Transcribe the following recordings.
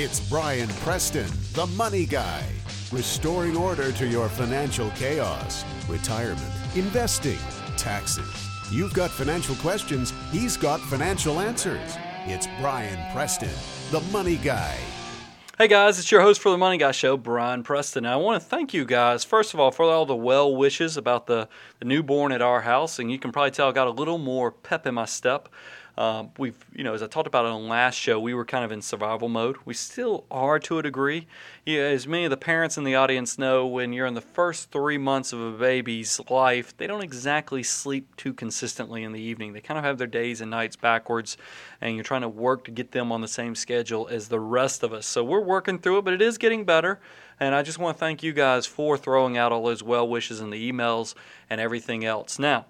It's Brian Preston, the money guy, restoring order to your financial chaos, retirement, investing, taxes. You've got financial questions, he's got financial answers. It's Brian Preston, the money guy. Hey guys, it's your host for the Money Guy Show, Brian Preston. I want to thank you guys, first of all, for all the well wishes about the, the newborn at our house. And you can probably tell I got a little more pep in my step. Um, we've, you know, as I talked about on the last show, we were kind of in survival mode. We still are to a degree. Yeah, as many of the parents in the audience know, when you're in the first three months of a baby's life, they don't exactly sleep too consistently in the evening. They kind of have their days and nights backwards, and you're trying to work to get them on the same schedule as the rest of us. So we're working through it, but it is getting better. And I just want to thank you guys for throwing out all those well wishes in the emails and everything else. Now,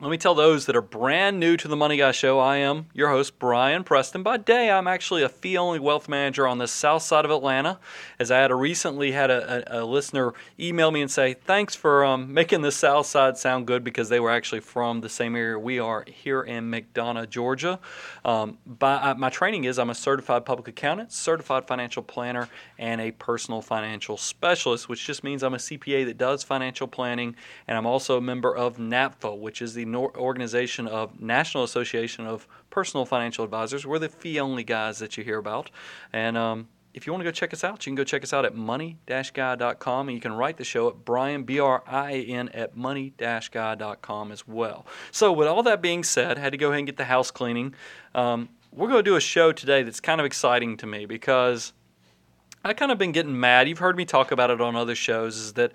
let me tell those that are brand new to the Money Guy Show, I am your host, Brian Preston. By day, I'm actually a fee only wealth manager on the south side of Atlanta. As I had a recently had a, a, a listener email me and say, Thanks for um, making the south side sound good because they were actually from the same area we are here in McDonough, Georgia. Um, by, uh, my training is I'm a certified public accountant, certified financial planner, and a personal financial specialist, which just means I'm a CPA that does financial planning, and I'm also a member of NAPFA, which is the organization of National Association of Personal Financial Advisors. We're the fee only guys that you hear about. And um, if you want to go check us out, you can go check us out at money-guy.com and you can write the show at Brian, B-R-I-A-N, at money-guy.com as well. So with all that being said, I had to go ahead and get the house cleaning. Um, we're going to do a show today that's kind of exciting to me because I kind of been getting mad. You've heard me talk about it on other shows, is that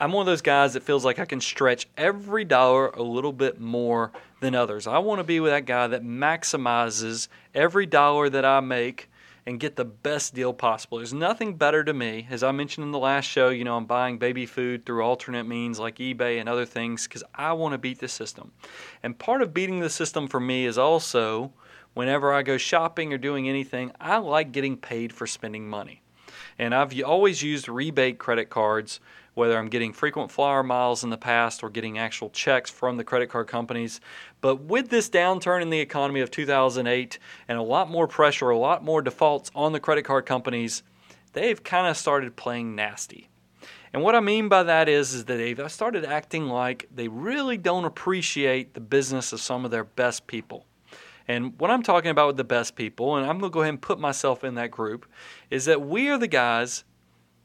I'm one of those guys that feels like I can stretch every dollar a little bit more than others. I want to be with that guy that maximizes every dollar that I make and get the best deal possible. There's nothing better to me. As I mentioned in the last show, you know, I'm buying baby food through alternate means like eBay and other things because I want to beat the system. And part of beating the system for me is also whenever I go shopping or doing anything, I like getting paid for spending money. And I've always used rebate credit cards whether I'm getting frequent flyer miles in the past or getting actual checks from the credit card companies. But with this downturn in the economy of 2008 and a lot more pressure, a lot more defaults on the credit card companies, they've kind of started playing nasty. And what I mean by that is, is that they've uh, started acting like they really don't appreciate the business of some of their best people. And what I'm talking about with the best people, and I'm going to go ahead and put myself in that group, is that we are the guys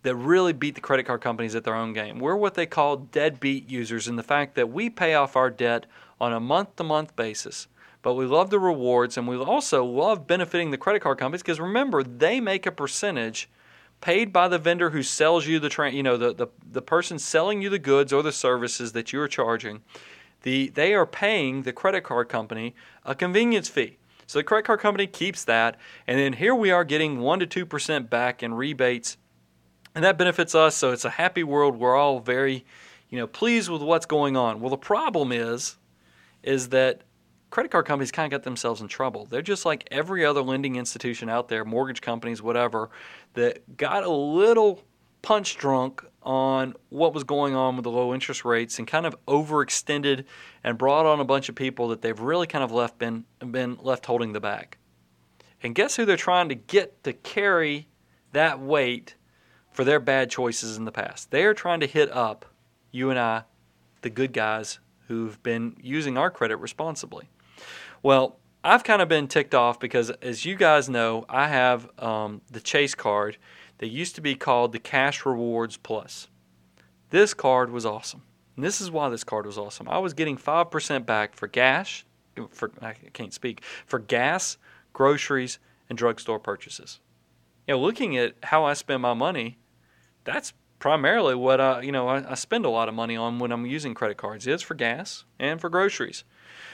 that really beat the credit card companies at their own game. We're what they call deadbeat users in the fact that we pay off our debt on a month to month basis. But we love the rewards and we also love benefiting the credit card companies because remember, they make a percentage paid by the vendor who sells you the tra- you know the, the, the person selling you the goods or the services that you are charging. The, they are paying the credit card company a convenience fee. So the credit card company keeps that, and then here we are getting 1% to 2% back in rebates and that benefits us. So it's a happy world. We're all very, you know, pleased with what's going on. Well, the problem is, is that credit card companies kind of got themselves in trouble. They're just like every other lending institution out there, mortgage companies, whatever, that got a little punch drunk on what was going on with the low interest rates and kind of overextended and brought on a bunch of people that they've really kind of left been been left holding the bag. And guess who they're trying to get to carry that weight for their bad choices in the past. They are trying to hit up you and I, the good guys who've been using our credit responsibly. Well, I've kind of been ticked off because, as you guys know, I have um, the Chase card that used to be called the Cash Rewards Plus. This card was awesome. And this is why this card was awesome. I was getting 5% back for gas, for, I can't speak, for gas, groceries, and drugstore purchases. You know, looking at how I spend my money, that's primarily what I, you know, I, I, spend a lot of money on when I'm using credit cards is for gas and for groceries.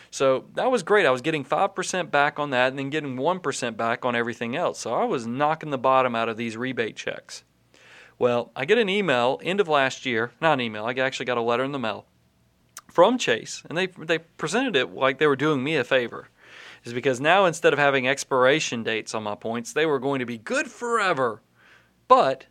So that was great. I was getting 5% back on that and then getting 1% back on everything else. So I was knocking the bottom out of these rebate checks. Well, I get an email end of last year, not an email, I actually got a letter in the mail from Chase, and they, they presented it like they were doing me a favor. Is because now instead of having expiration dates on my points, they were going to be good forever. But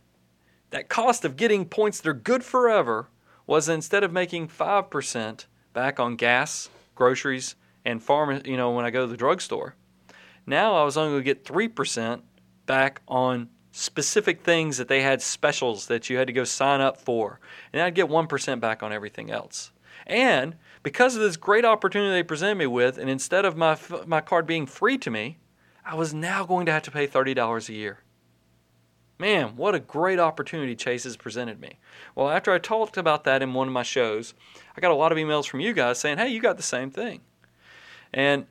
that cost of getting points that are good forever was instead of making 5% back on gas, groceries, and farm, you know, when I go to the drugstore, now I was only going to get 3% back on specific things that they had specials that you had to go sign up for. And I'd get 1% back on everything else. And because of this great opportunity they presented me with, and instead of my, my card being free to me, I was now going to have to pay $30 a year. Man, what a great opportunity Chase has presented me. Well, after I talked about that in one of my shows, I got a lot of emails from you guys saying, hey, you got the same thing. And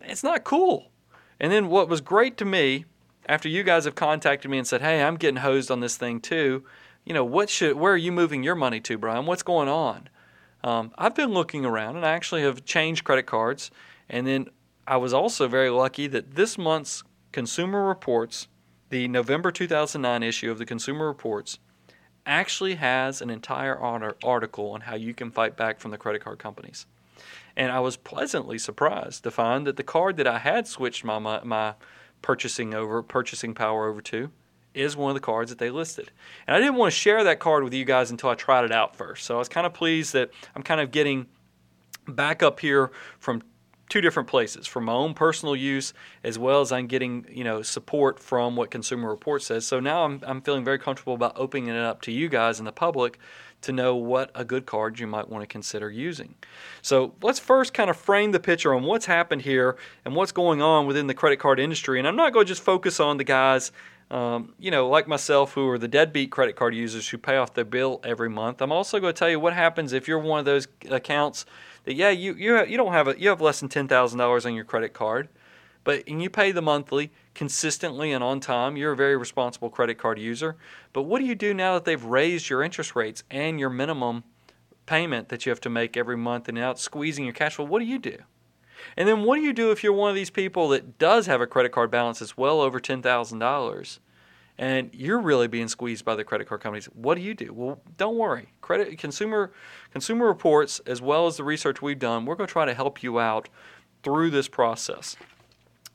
it's not cool. And then what was great to me after you guys have contacted me and said, "Hey, I'm getting hosed on this thing too," you know, what should where are you moving your money to, Brian? What's going on? Um, I've been looking around and I actually have changed credit cards, and then I was also very lucky that this month's Consumer Reports, the November 2009 issue of the Consumer Reports, actually has an entire article on how you can fight back from the credit card companies. And I was pleasantly surprised to find that the card that I had switched my my, my purchasing over purchasing power over to is one of the cards that they listed. And I didn't want to share that card with you guys until I tried it out first. So I was kind of pleased that I'm kind of getting back up here from two different places for my own personal use as well as I'm getting you know support from what Consumer Report says. So now I'm I'm feeling very comfortable about opening it up to you guys and the public to know what a good card you might want to consider using. So let's first kind of frame the picture on what's happened here and what's going on within the credit card industry. And I'm not going to just focus on the guys, um, you know, like myself, who are the deadbeat credit card users who pay off their bill every month. I'm also going to tell you what happens if you're one of those accounts that yeah, you you you don't have a, you have less than ten thousand dollars on your credit card, but and you pay the monthly consistently and on time, you're a very responsible credit card user. But what do you do now that they've raised your interest rates and your minimum payment that you have to make every month and now it's squeezing your cash flow? What do you do? And then what do you do if you're one of these people that does have a credit card balance that's well over $10,000 and you're really being squeezed by the credit card companies? What do you do? Well, don't worry. Credit consumer consumer reports as well as the research we've done, we're going to try to help you out through this process.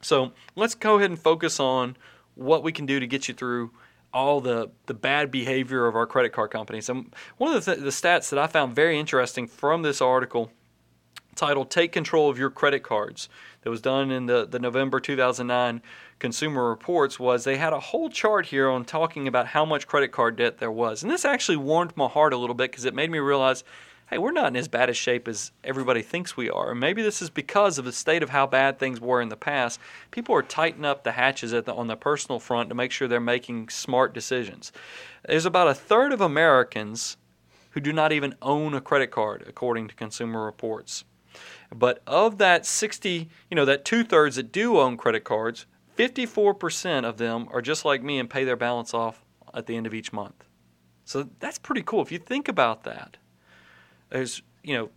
So let's go ahead and focus on what we can do to get you through all the, the bad behavior of our credit card companies. And one of the, th- the stats that I found very interesting from this article titled Take Control of Your Credit Cards that was done in the, the November 2009 Consumer Reports was they had a whole chart here on talking about how much credit card debt there was. And this actually warmed my heart a little bit because it made me realize hey, we're not in as bad a shape as everybody thinks we are. And maybe this is because of the state of how bad things were in the past. People are tightening up the hatches the, on the personal front to make sure they're making smart decisions. There's about a third of Americans who do not even own a credit card, according to Consumer Reports. But of that 60, you know, that two thirds that do own credit cards, 54% of them are just like me and pay their balance off at the end of each month. So that's pretty cool if you think about that. There's you know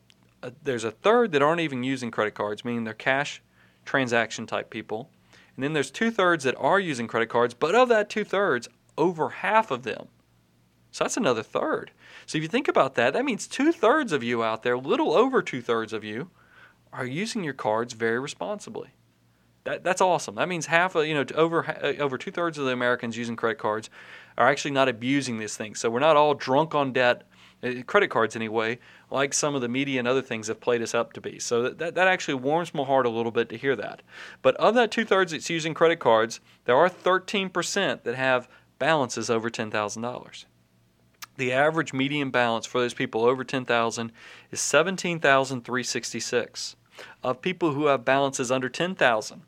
a, there's a third that aren't even using credit cards, meaning they're cash transaction type people, and then there's two thirds that are using credit cards. But of that two thirds, over half of them. So that's another third. So if you think about that, that means two thirds of you out there, little over two thirds of you, are using your cards very responsibly. That, that's awesome. That means half of you know over over two thirds of the Americans using credit cards are actually not abusing these things. So we're not all drunk on debt, uh, credit cards anyway like some of the media and other things have played us up to be. So that, that actually warms my heart a little bit to hear that. But of that two thirds that's using credit cards, there are 13% that have balances over $10,000. The average median balance for those people over 10,000 is 17,366. Of people who have balances under 10,000,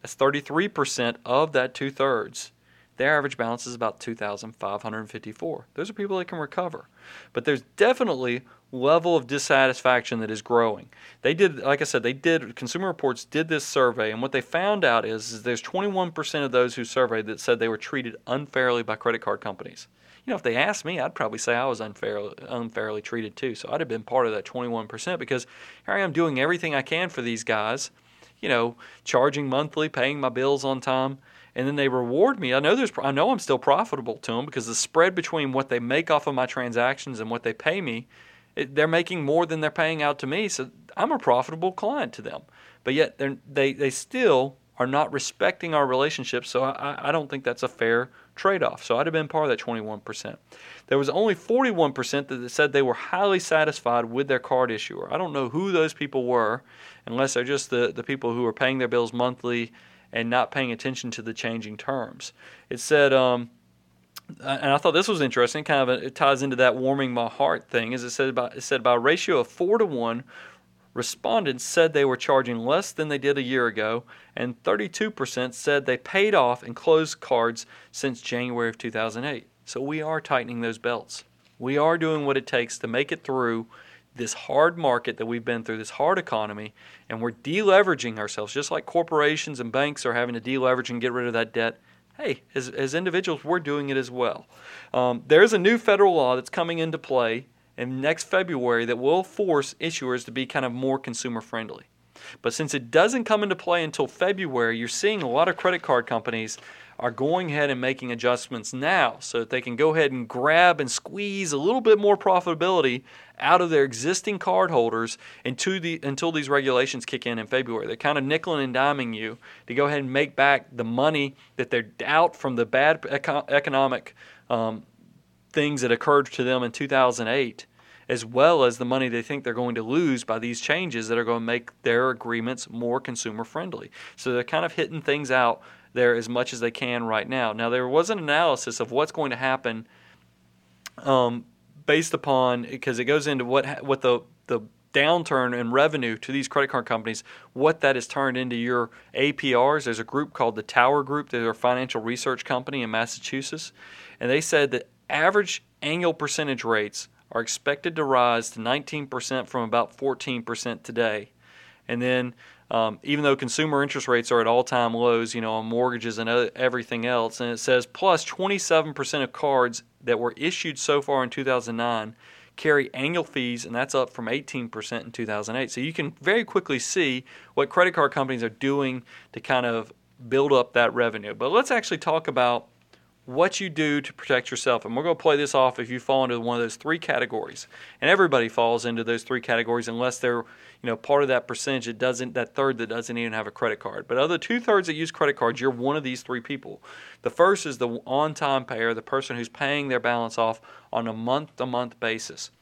that's 33% of that two thirds their average balance is about 2,554. Those are people that can recover. But there's definitely level of dissatisfaction that is growing. They did, like I said, they did, Consumer Reports did this survey, and what they found out is, is there's 21% of those who surveyed that said they were treated unfairly by credit card companies. You know, if they asked me, I'd probably say I was unfairly, unfairly treated too. So I'd have been part of that 21% because here I am doing everything I can for these guys, you know, charging monthly, paying my bills on time and then they reward me. I know there's I know I'm still profitable to them because the spread between what they make off of my transactions and what they pay me, it, they're making more than they're paying out to me. So I'm a profitable client to them. But yet they they still are not respecting our relationship. So I, I don't think that's a fair trade off. So I'd have been part of that 21%. There was only 41% that said they were highly satisfied with their card issuer. I don't know who those people were, unless they're just the, the people who are paying their bills monthly and not paying attention to the changing terms. It said, um, and I thought this was interesting. Kind of, it ties into that warming my heart thing. Is it said by it said by a ratio of four to one, respondents said they were charging less than they did a year ago, and 32% said they paid off and closed cards since January of 2008. So we are tightening those belts. We are doing what it takes to make it through this hard market that we've been through, this hard economy, and we're deleveraging ourselves, just like corporations and banks are having to deleverage and get rid of that debt hey, as, as individuals, we're doing it as well. Um, there's a new federal law that's coming into play in next February that will force issuers to be kind of more consumer friendly. But since it doesn't come into play until February, you're seeing a lot of credit card companies are going ahead and making adjustments now so that they can go ahead and grab and squeeze a little bit more profitability out of their existing cardholders until, the, until these regulations kick in in February. They're kind of nickel and diming you to go ahead and make back the money that they're out from the bad eco- economic um, things that occurred to them in 2008 as well as the money they think they're going to lose by these changes that are going to make their agreements more consumer friendly. So they're kind of hitting things out there as much as they can right now. Now, there was an analysis of what's going to happen um, based upon because it goes into what what the the downturn in revenue to these credit card companies, what that has turned into your APRs. There's a group called the Tower Group. They're a financial research company in Massachusetts, and they said that average annual percentage rates are expected to rise to 19% from about 14% today. And then um, even though consumer interest rates are at all-time lows, you know, on mortgages and everything else, and it says plus 27% of cards that were issued so far in 2009 carry annual fees, and that's up from 18% in 2008. So you can very quickly see what credit card companies are doing to kind of build up that revenue. But let's actually talk about what you do to protect yourself. And we're going to play this off if you fall into one of those three categories. And everybody falls into those three categories unless they're, you know, part of that percentage that doesn't that third that doesn't even have a credit card. But other two thirds that use credit cards, you're one of these three people. The first is the on time payer, the person who's paying their balance off on a month to month basis.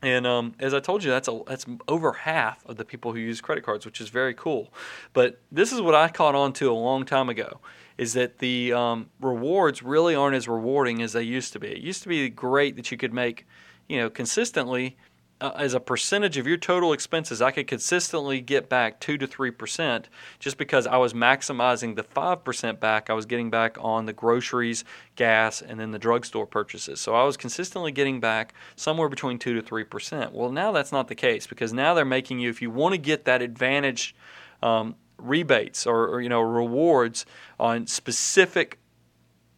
And um, as I told you, that's a, that's over half of the people who use credit cards, which is very cool. But this is what I caught on to a long time ago is that the um, rewards really aren't as rewarding as they used to be. It used to be great that you could make, you know, consistently uh, as a percentage of your total expenses, I could consistently get back two to three percent just because I was maximizing the five percent back I was getting back on the groceries, gas, and then the drugstore purchases. So I was consistently getting back somewhere between two to three percent. Well, now that's not the case because now they're making you, if you want to get that advantage um, rebates or, or you know rewards on specific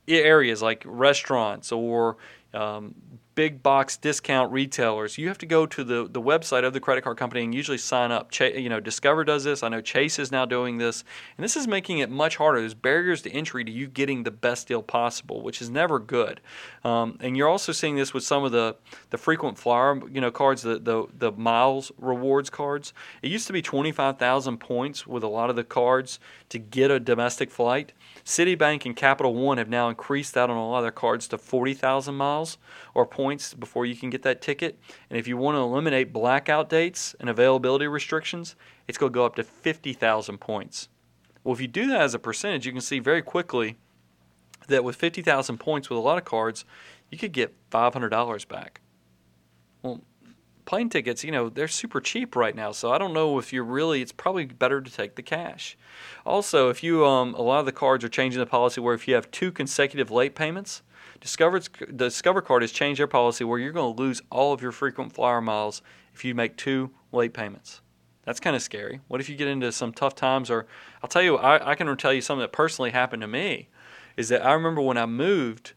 areas like restaurants or um, big box discount retailers, you have to go to the, the website of the credit card company and usually sign up. Ch- you know, Discover does this. I know Chase is now doing this, and this is making it much harder. There's barriers to entry to you getting the best deal possible, which is never good. Um, and you're also seeing this with some of the, the frequent flyer you know cards, the, the the miles rewards cards. It used to be 25,000 points with a lot of the cards to get a domestic flight. Citibank and Capital One have now increased that on a lot of their cards to 40,000 miles or points before you can get that ticket. And if you want to eliminate blackout dates and availability restrictions, it's going to go up to 50,000 points. Well, if you do that as a percentage, you can see very quickly that with 50,000 points with a lot of cards, you could get $500 back. Well, plane tickets, you know, they're super cheap right now. So I don't know if you're really, it's probably better to take the cash. Also, if you, um, a lot of the cards are changing the policy where if you have two consecutive late payments, Discover's, Discover Card has changed their policy where you're going to lose all of your frequent flyer miles if you make two late payments. That's kind of scary. What if you get into some tough times? Or I'll tell you, I, I can tell you something that personally happened to me. Is that I remember when I moved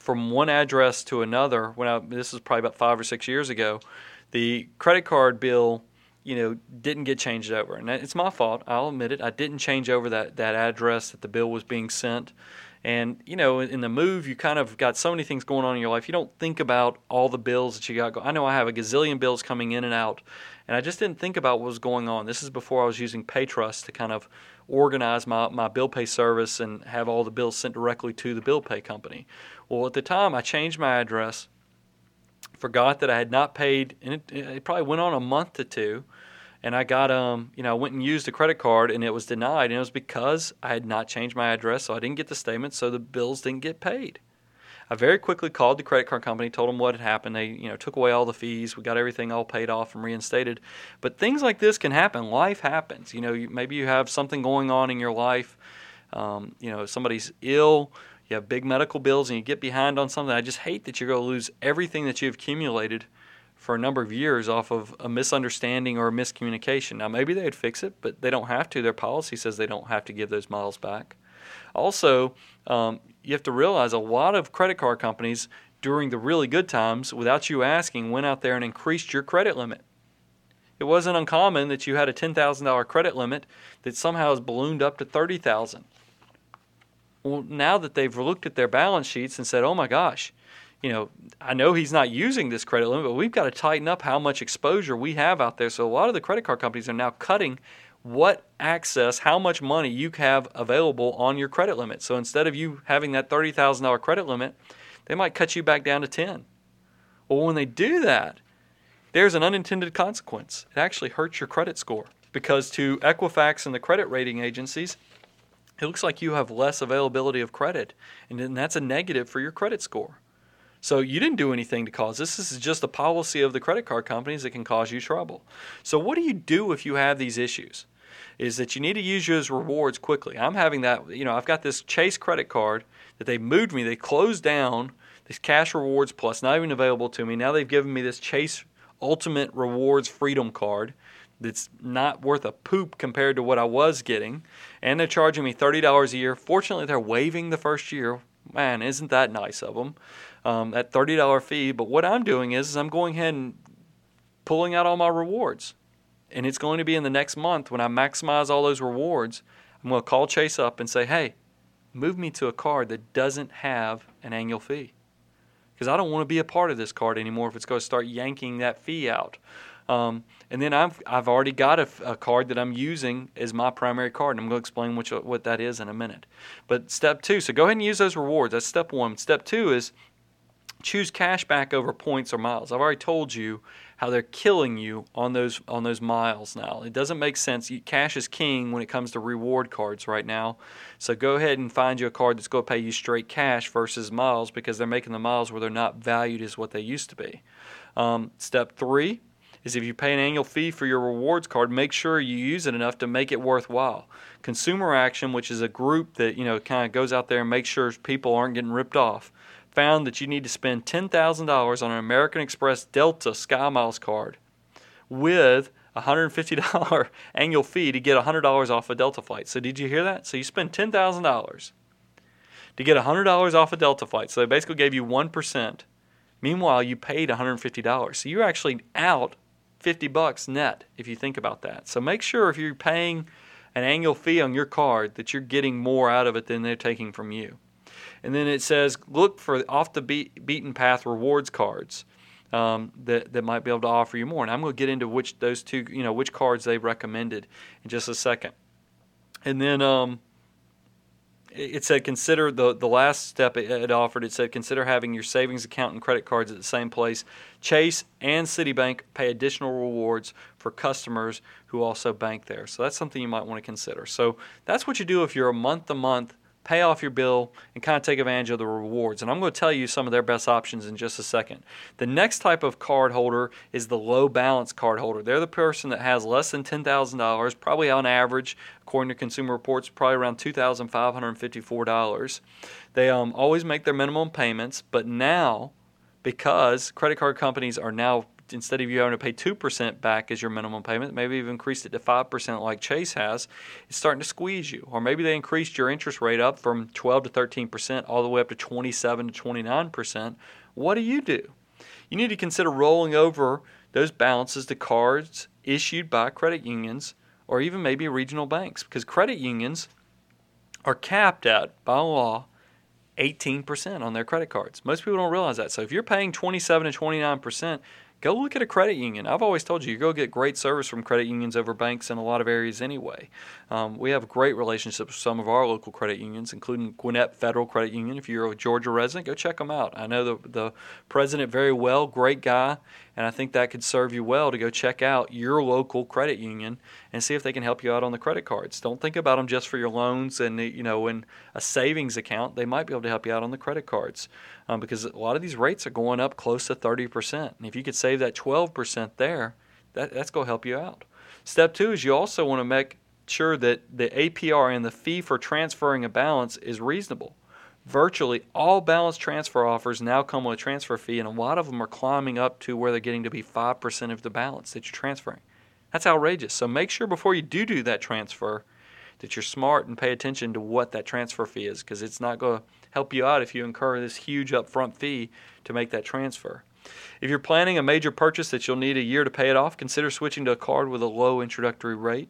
from one address to another when I this was probably about five or six years ago, the credit card bill, you know, didn't get changed over, and it's my fault. I'll admit it. I didn't change over that that address that the bill was being sent. And you know, in the move, you kind of got so many things going on in your life. You don't think about all the bills that you got. I know I have a gazillion bills coming in and out, and I just didn't think about what was going on. This is before I was using PayTrust to kind of organize my, my bill pay service and have all the bills sent directly to the bill pay company. Well, at the time, I changed my address, forgot that I had not paid, and it, it probably went on a month to two. And I got um you know I went and used a credit card and it was denied and it was because I had not changed my address so I didn't get the statement so the bills didn't get paid. I very quickly called the credit card company, told them what had happened. They you know took away all the fees, we got everything all paid off and reinstated. But things like this can happen. Life happens. You know you, maybe you have something going on in your life. Um, you know somebody's ill. You have big medical bills and you get behind on something. I just hate that you're going to lose everything that you've accumulated for a number of years off of a misunderstanding or a miscommunication. Now, maybe they'd fix it, but they don't have to. Their policy says they don't have to give those miles back. Also, um, you have to realize a lot of credit card companies during the really good times, without you asking, went out there and increased your credit limit. It wasn't uncommon that you had a $10,000 credit limit that somehow has ballooned up to 30,000. Well, now that they've looked at their balance sheets and said, "Oh my gosh, you know, I know he's not using this credit limit, but we've got to tighten up how much exposure we have out there. So a lot of the credit card companies are now cutting what access, how much money you have available on your credit limit. So instead of you having that $30,000 credit limit, they might cut you back down to 10. Well, when they do that, there's an unintended consequence. It actually hurts your credit score because to Equifax and the credit rating agencies, it looks like you have less availability of credit, and that's a negative for your credit score. So you didn't do anything to cause this. This is just the policy of the credit card companies that can cause you trouble. So what do you do if you have these issues? Is that you need to use those rewards quickly. I'm having that, you know, I've got this Chase credit card that they moved me. They closed down this Cash Rewards Plus, not even available to me. Now they've given me this Chase Ultimate Rewards Freedom card that's not worth a poop compared to what I was getting. And they're charging me $30 a year. Fortunately, they're waiving the first year. Man, isn't that nice of them? Um, that $30 fee. But what I'm doing is, is I'm going ahead and pulling out all my rewards. And it's going to be in the next month when I maximize all those rewards. I'm going to call Chase up and say, hey, move me to a card that doesn't have an annual fee. Because I don't want to be a part of this card anymore if it's going to start yanking that fee out. Um, and then I've, I've already got a, a, card that I'm using as my primary card, and I'm going to explain which, what that is in a minute. But step two, so go ahead and use those rewards. That's step one. Step two is choose cash back over points or miles. I've already told you how they're killing you on those on those miles now. It doesn't make sense. Cash is king when it comes to reward cards right now. So go ahead and find you a card that's going to pay you straight cash versus miles because they're making the miles where they're not valued as what they used to be. Um, step three is if you pay an annual fee for your rewards card, make sure you use it enough to make it worthwhile. Consumer Action, which is a group that you know kind of goes out there and makes sure people aren't getting ripped off found that you need to spend $10,000 on an American Express Delta SkyMiles card with a $150 annual fee to get $100 off a Delta flight. So, did you hear that? So, you spend $10,000 to get $100 off a Delta flight. So, they basically gave you 1%. Meanwhile, you paid $150. So, you're actually out 50 bucks net if you think about that. So, make sure if you're paying an annual fee on your card that you're getting more out of it than they're taking from you. And then it says look for off the beat, beaten path rewards cards um, that that might be able to offer you more. And I'm going to get into which those two, you know, which cards they recommended in just a second. And then um, it said consider the the last step it offered. It said consider having your savings account and credit cards at the same place. Chase and Citibank pay additional rewards for customers who also bank there. So that's something you might want to consider. So that's what you do if you're a month to month pay off your bill, and kind of take advantage of the rewards. And I'm going to tell you some of their best options in just a second. The next type of card holder is the low balance card holder. They're the person that has less than $10,000, probably on average, according to Consumer Reports, probably around $2,554. They um, always make their minimum payments, but now, because credit card companies are now instead of you having to pay 2% back as your minimum payment, maybe you've increased it to 5% like Chase has, it's starting to squeeze you. Or maybe they increased your interest rate up from 12 to 13% all the way up to 27 to 29%. What do you do? You need to consider rolling over those balances to cards issued by credit unions or even maybe regional banks because credit unions are capped at, by law, 18% on their credit cards. Most people don't realize that. So if you're paying 27 to 29%, go look at a credit union. I've always told you, you go get great service from credit unions over banks in a lot of areas anyway. Um, we have great relationships with some of our local credit unions, including Gwinnett Federal Credit Union. If you're a Georgia resident, go check them out. I know the, the president very well, great guy, and I think that could serve you well to go check out your local credit union and see if they can help you out on the credit cards. Don't think about them just for your loans and you know in a savings account. They might be able to help you out on the credit cards um, because a lot of these rates are going up close to 30%. And if you could save that 12% there, that, that's going to help you out. Step two is you also want to make sure that the APR and the fee for transferring a balance is reasonable. Virtually all balance transfer offers now come with a transfer fee, and a lot of them are climbing up to where they're getting to be 5% of the balance that you're transferring. That's outrageous. So make sure before you do do that transfer that you're smart and pay attention to what that transfer fee is because it's not going to help you out if you incur this huge upfront fee to make that transfer. If you're planning a major purchase that you'll need a year to pay it off, consider switching to a card with a low introductory rate.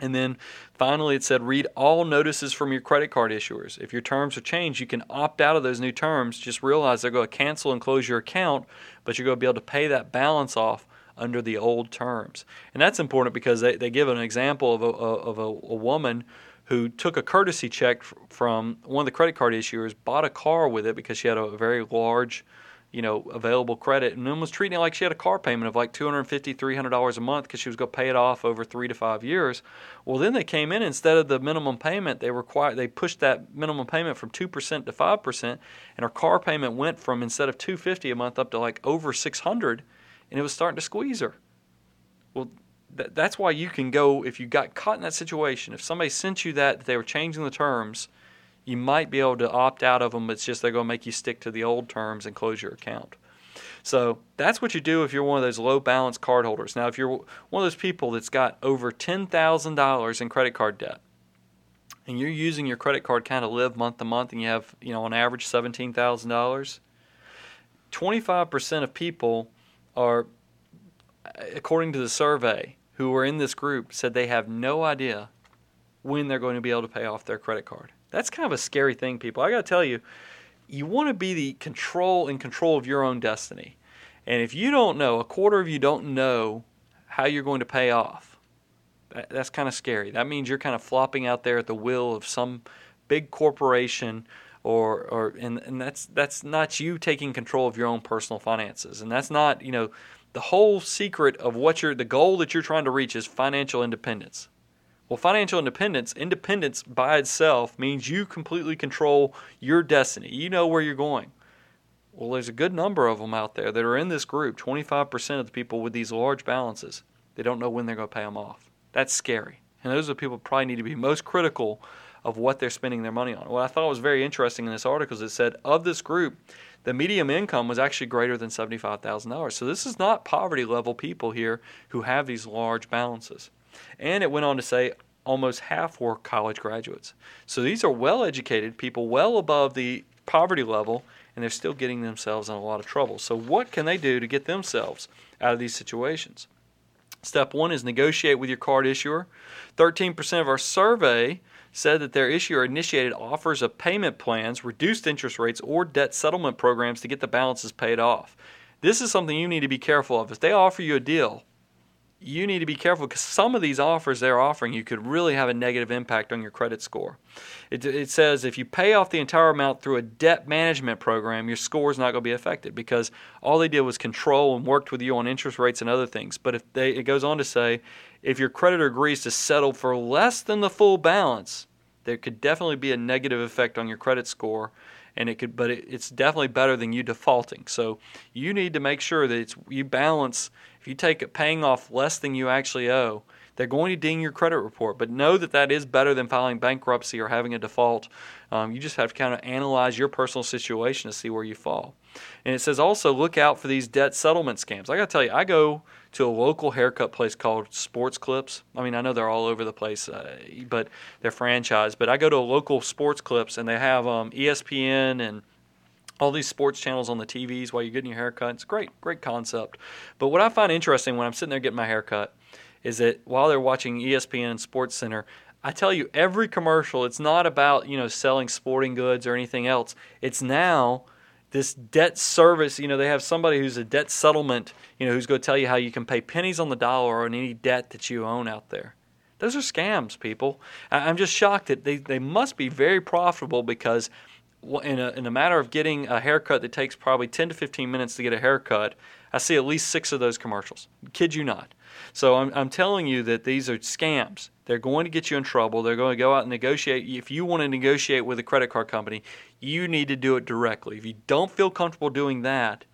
And then finally, it said read all notices from your credit card issuers. If your terms are changed, you can opt out of those new terms. Just realize they're going to cancel and close your account, but you're going to be able to pay that balance off under the old terms. And that's important because they, they give an example of, a, of a, a woman who took a courtesy check from one of the credit card issuers, bought a car with it because she had a very large, you know, available credit, and then was treating it like she had a car payment of like $250, $300 a month because she was going to pay it off over three to five years. Well, then they came in instead of the minimum payment, they required they pushed that minimum payment from two percent to five percent, and her car payment went from instead of 250 a month up to like over 600 and it was starting to squeeze her. Well, th- that's why you can go if you got caught in that situation. If somebody sent you that, that they were changing the terms, you might be able to opt out of them. It's just they're going to make you stick to the old terms and close your account. So that's what you do if you're one of those low balance card holders. Now, if you're one of those people that's got over $10,000 in credit card debt, and you're using your credit card kind of live month to month, and you have, you know, on average $17,000, 25% of people are, according to the survey, who were in this group said they have no idea when they're going to be able to pay off their credit card. That's kind of a scary thing, people. I got to tell you, you want to be the control in control of your own destiny. And if you don't know, a quarter of you don't know how you're going to pay off, that, that's kind of scary. That means you're kind of flopping out there at the will of some big corporation or or and, and that's that's not you taking control of your own personal finances and that's not you know the whole secret of what you're the goal that you're trying to reach is financial independence well financial independence independence by itself means you completely control your destiny you know where you're going well there's a good number of them out there that are in this group 25% of the people with these large balances they don't know when they're going to pay them off that's scary and those are the people who probably need to be most critical of what they're spending their money on. What I thought was very interesting in this article is it said of this group, the medium income was actually greater than $75,000. So this is not poverty level people here who have these large balances. And it went on to say almost half were college graduates. So these are well educated people, well above the poverty level, and they're still getting themselves in a lot of trouble. So, what can they do to get themselves out of these situations? Step one is negotiate with your card issuer. 13% of our survey said that their issuer initiated offers of payment plans, reduced interest rates, or debt settlement programs to get the balances paid off. This is something you need to be careful of. If they offer you a deal, you need to be careful because some of these offers they're offering you could really have a negative impact on your credit score. It, it, says if you pay off the entire amount through a debt management program, your score is not going to be affected because all they did was control and worked with you on interest rates and other things. But if they, it goes on to say if your creditor agrees to settle for less than the full balance, there could definitely be a negative effect on your credit score and it could but it, it's definitely better than you defaulting so you need to make sure that it's you balance if you take it paying off less than you actually owe they're going to ding your credit report but know that that is better than filing bankruptcy or having a default um, you just have to kind of analyze your personal situation to see where you fall and it says also look out for these debt settlement scams i got to tell you i go to a local haircut place called Sports Clips. I mean, I know they're all over the place, uh, but they're franchised. But I go to a local Sports Clips, and they have um, ESPN and all these sports channels on the TVs while you're getting your haircut. It's great, great concept. But what I find interesting when I'm sitting there getting my haircut is that while they're watching ESPN and Sports Center, I tell you, every commercial, it's not about you know selling sporting goods or anything else. It's now this debt service, you know, they have somebody who's a debt settlement, you know, who's going to tell you how you can pay pennies on the dollar on any debt that you own out there. Those are scams, people. I'm just shocked that they, they must be very profitable because in a, in a matter of getting a haircut that takes probably 10 to 15 minutes to get a haircut, I see at least six of those commercials. Kid you not. So I'm, I'm telling you that these are scams. They're going to get you in trouble. They're going to go out and negotiate. If you want to negotiate with a credit card company, you need to do it directly. If you don't feel comfortable doing that,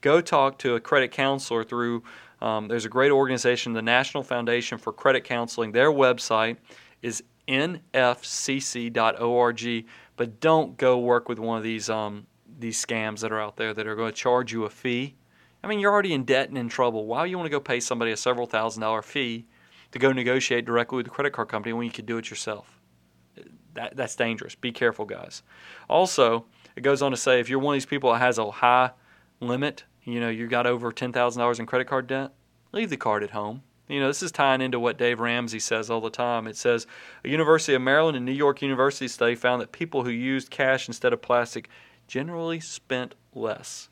go talk to a credit counselor through. Um, there's a great organization, the National Foundation for Credit Counseling. Their website is nfcc.org. But don't go work with one of these um, these scams that are out there that are going to charge you a fee. I mean, you're already in debt and in trouble. Why you want to go pay somebody a several thousand dollar fee to go negotiate directly with the credit card company when you could do it yourself? That, that's dangerous. Be careful, guys. Also, it goes on to say if you're one of these people that has a high limit, you know, you got over $10,000 in credit card debt, leave the card at home. You know, this is tying into what Dave Ramsey says all the time. It says a University of Maryland and New York University study found that people who used cash instead of plastic generally spent less.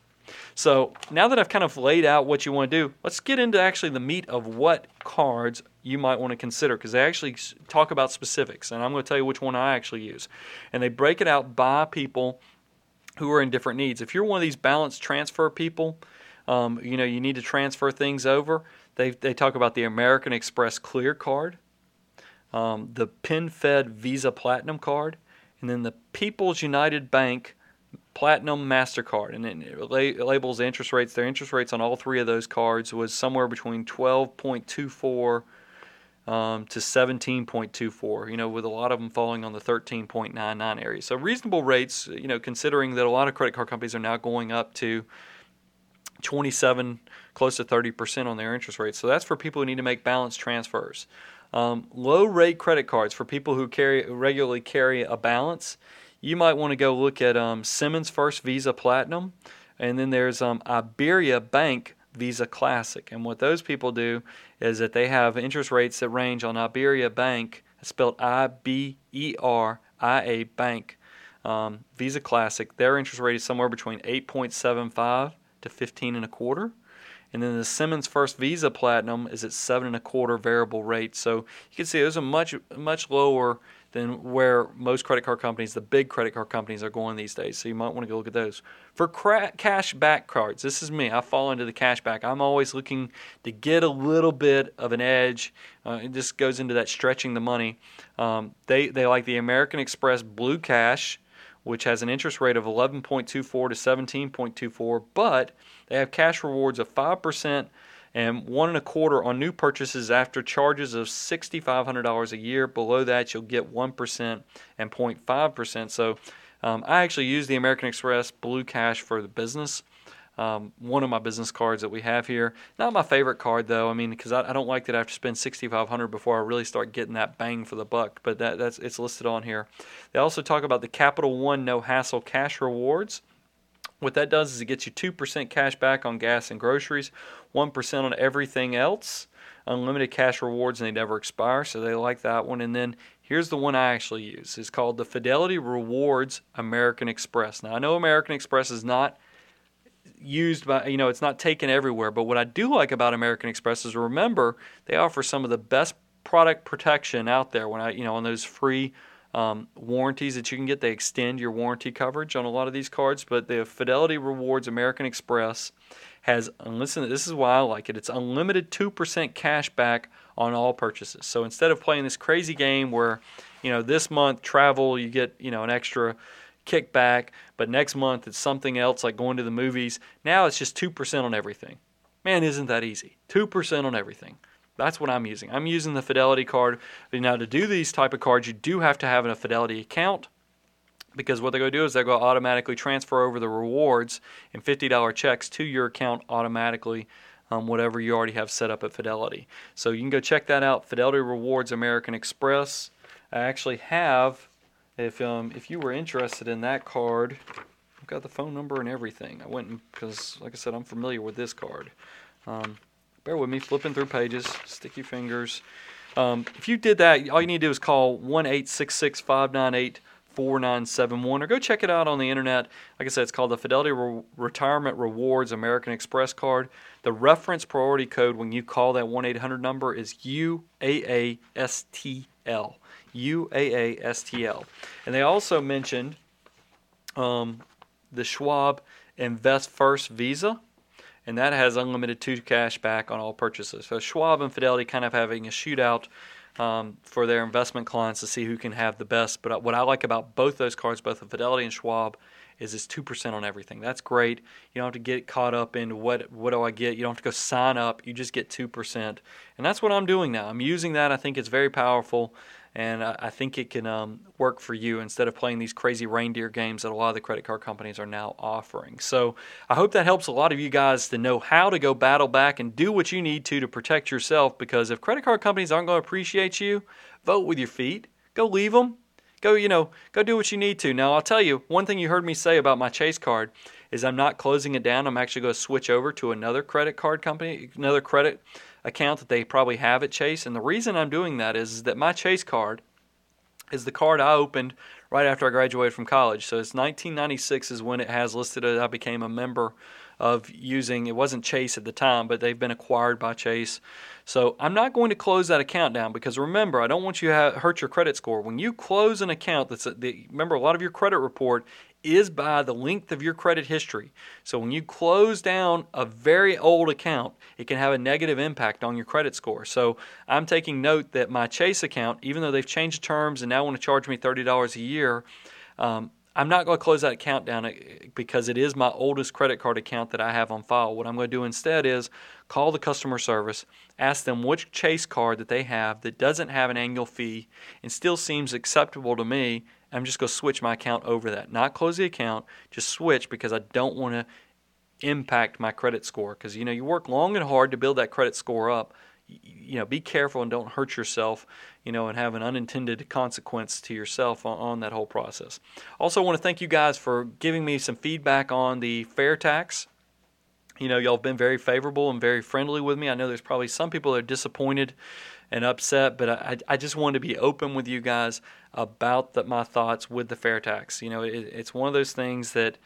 So now that I've kind of laid out what you want to do, let's get into actually the meat of what cards you might want to consider because they actually talk about specifics, and I'm going to tell you which one I actually use. And they break it out by people who are in different needs. If you're one of these balance transfer people, um, you know you need to transfer things over. They they talk about the American Express Clear card, um, the PenFed Visa Platinum card, and then the People's United Bank Platinum Mastercard, and it, labels the interest rates. Their interest rates on all three of those cards was somewhere between 12.24 um, to 17.24. You know, with a lot of them falling on the 13.99 area. So reasonable rates. You know, considering that a lot of credit card companies are now going up to 27, close to 30% on their interest rates. So that's for people who need to make balance transfers. Um, low rate credit cards for people who carry regularly carry a balance. You might want to go look at um, Simmons First Visa Platinum, and then there's um, Iberia Bank Visa Classic. And what those people do is that they have interest rates that range on Iberia Bank, spelled I B E R I A Bank. Um, Visa Classic, their interest rate is somewhere between 8.75 to 15 and a quarter. And then the Simmons First Visa Platinum is at seven and a quarter variable rate. So you can see those are much much lower than where most credit card companies, the big credit card companies, are going these days. So you might want to go look at those. For cra- cash back cards, this is me. I fall into the cash back. I'm always looking to get a little bit of an edge. Uh, it just goes into that stretching the money. Um, they they like the American Express Blue Cash which has an interest rate of 11.24 to 17.24, but they have cash rewards of 5% and one and a quarter on new purchases after charges of $6,500 a year. Below that, you'll get 1% and 0.5%. So um, I actually use the American Express Blue Cash for the business um, one of my business cards that we have here. Not my favorite card though. I mean, because I, I, don't like that I have to spend sixty five hundred before I really start getting that bang for the buck. But that, that's it's listed on here. They also talk about the Capital One No Hassle Cash Rewards. What that does is it gets you two percent cash back on gas and groceries, one percent on everything else. Unlimited cash rewards and they never expire, so they like that one. And then here's the one I actually use. It's called the Fidelity Rewards American Express. Now I know American Express is not used by you know it's not taken everywhere but what i do like about american express is remember they offer some of the best product protection out there when i you know on those free um, warranties that you can get. They extend your warranty coverage on a lot of these cards but the fidelity rewards american express has listen this is why i like it it's unlimited 2% cash back on all purchases. So instead of playing this crazy game where you know this month travel you get you know an extra kickback, but next month it's something else like going to the movies. Now it's just 2% on everything. Man, isn't that easy? 2% on everything. That's what I'm using. I'm using the Fidelity card. Now to do these type of cards, you do have to have a Fidelity account because what they're going to do is they're going to automatically transfer over the rewards in $50 checks to your account automatically, um, whatever you already have set up at Fidelity. So you can go check that out. Fidelity Rewards American Express. I actually have if um, if you were interested in that card, I've got the phone number and everything. I went because, like I said, I'm familiar with this card. Um, bear with me, flipping through pages, sticky fingers. Um, if you did that, all you need to do is call one eight six six five nine eight 4971 or go check it out on the internet. Like I said, it's called the Fidelity Re- Retirement Rewards American Express card. The reference priority code when you call that 1 800 number is UAASTL. UAASTL. And they also mentioned um, the Schwab Invest First Visa, and that has unlimited two cash back on all purchases. So Schwab and Fidelity kind of having a shootout um, for their investment clients to see who can have the best. But what I like about both those cards, both the Fidelity and Schwab, is it's two percent on everything. That's great. You don't have to get caught up in what what do I get. You don't have to go sign up. You just get two percent, and that's what I'm doing now. I'm using that. I think it's very powerful and I, I think it can um, work for you instead of playing these crazy reindeer games that a lot of the credit card companies are now offering. So I hope that helps a lot of you guys to know how to go battle back and do what you need to to protect yourself. Because if credit card companies aren't going to appreciate you, vote with your feet. Go leave them. Go, you know, go do what you need to. Now I'll tell you one thing you heard me say about my Chase card is I'm not closing it down. I'm actually going to switch over to another credit card company, another credit account that they probably have at Chase. And the reason I'm doing that is, is that my Chase card is the card I opened right after I graduated from college. So it's 1996 is when it has listed it. I became a member of using it wasn't Chase at the time, but they've been acquired by Chase. So I'm not going to close that account down because remember, I don't want you to hurt your credit score. When you close an account that's the, remember a lot of your credit report is by the length of your credit history. So when you close down a very old account, it can have a negative impact on your credit score. So I'm taking note that my Chase account, even though they've changed terms and now want to charge me $30 a year, um, I'm not going to close that account down uh, because it is my oldest credit card account that I have on file. What I'm going to do instead is call the customer service, ask them which Chase card that they have that doesn't have an annual fee and still seems acceptable to me, I'm just going to switch my account over that. Not close the account, just switch because I don't want to impact my credit score. Because you know you work long and hard to build that credit score up. You know, be careful and don't hurt yourself. You know, and have an unintended consequence to yourself on, on that whole process. Also, want to thank you guys for giving me some feedback on the fair tax you know, y'all have been very favorable and very friendly with me. I know there's probably some people that are disappointed and upset, but I, I just wanted to be open with you guys about the, my thoughts with the fair tax. You know, it, it's one of those things that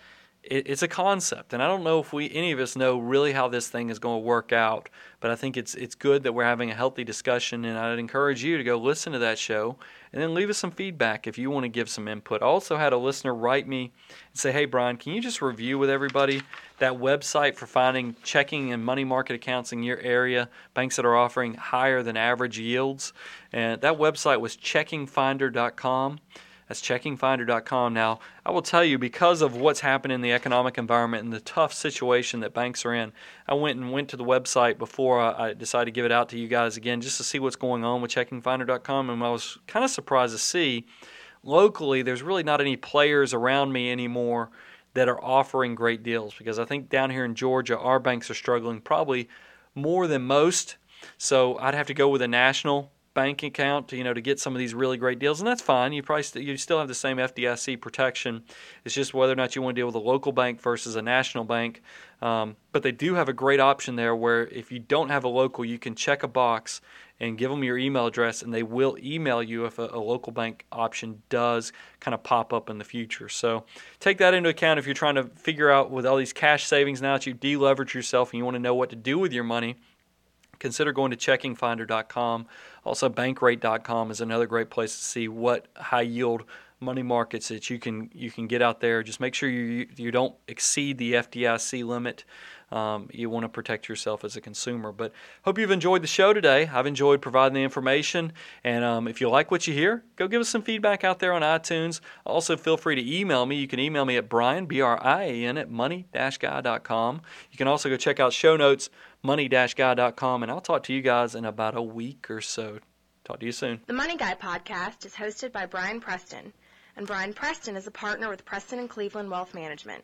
it, it's a concept, and I don't know if we any of us know really how this thing is going to work out. But I think it's it's good that we're having a healthy discussion, and I'd encourage you to go listen to that show and then leave us some feedback if you want to give some input. I also had a listener write me and say, "Hey Brian, can you just review with everybody that website for finding checking and money market accounts in your area, banks that are offering higher than average yields?" And that website was checkingfinder.com. That's checkingfinder.com. Now, I will tell you, because of what's happened in the economic environment and the tough situation that banks are in, I went and went to the website before I, decided to give it out to you guys again just to see what's going on with checkingfinder.com. And I was kind of surprised to see locally there's really not any players around me anymore that are offering great deals because I think down here in Georgia, our banks are struggling probably more than most. So I'd have to go with a national bank account, to, you know, to get some of these really great deals, and that's fine. You probably st- you still have the same FDIC protection. It's just whether or not you want to deal with a local bank versus a national bank. Um, but they do have a great option there where if you don't have a local, you can check a box and give them your email address, and they will email you if a, a local bank option does kind of pop up in the future. So take that into account if you're trying to figure out with all these cash savings now that you deleverage yourself and you want to know what to do with your money consider going to checkingfinder.com. Also, bankrate.com is another great place to see what high yield money markets that you can you can get out there. Just make sure you you don't exceed the FDIC limit. Um, you want to protect yourself as a consumer. But hope you've enjoyed the show today. I've enjoyed providing the information. And um, if you like what you hear, go give us some feedback out there on iTunes. Also, feel free to email me. You can email me at Brian, B R I A N, at money-guy.com. You can also go check out show notes money-guy.com, and I'll talk to you guys in about a week or so. Talk to you soon. The Money Guy podcast is hosted by Brian Preston, and Brian Preston is a partner with Preston and Cleveland Wealth Management.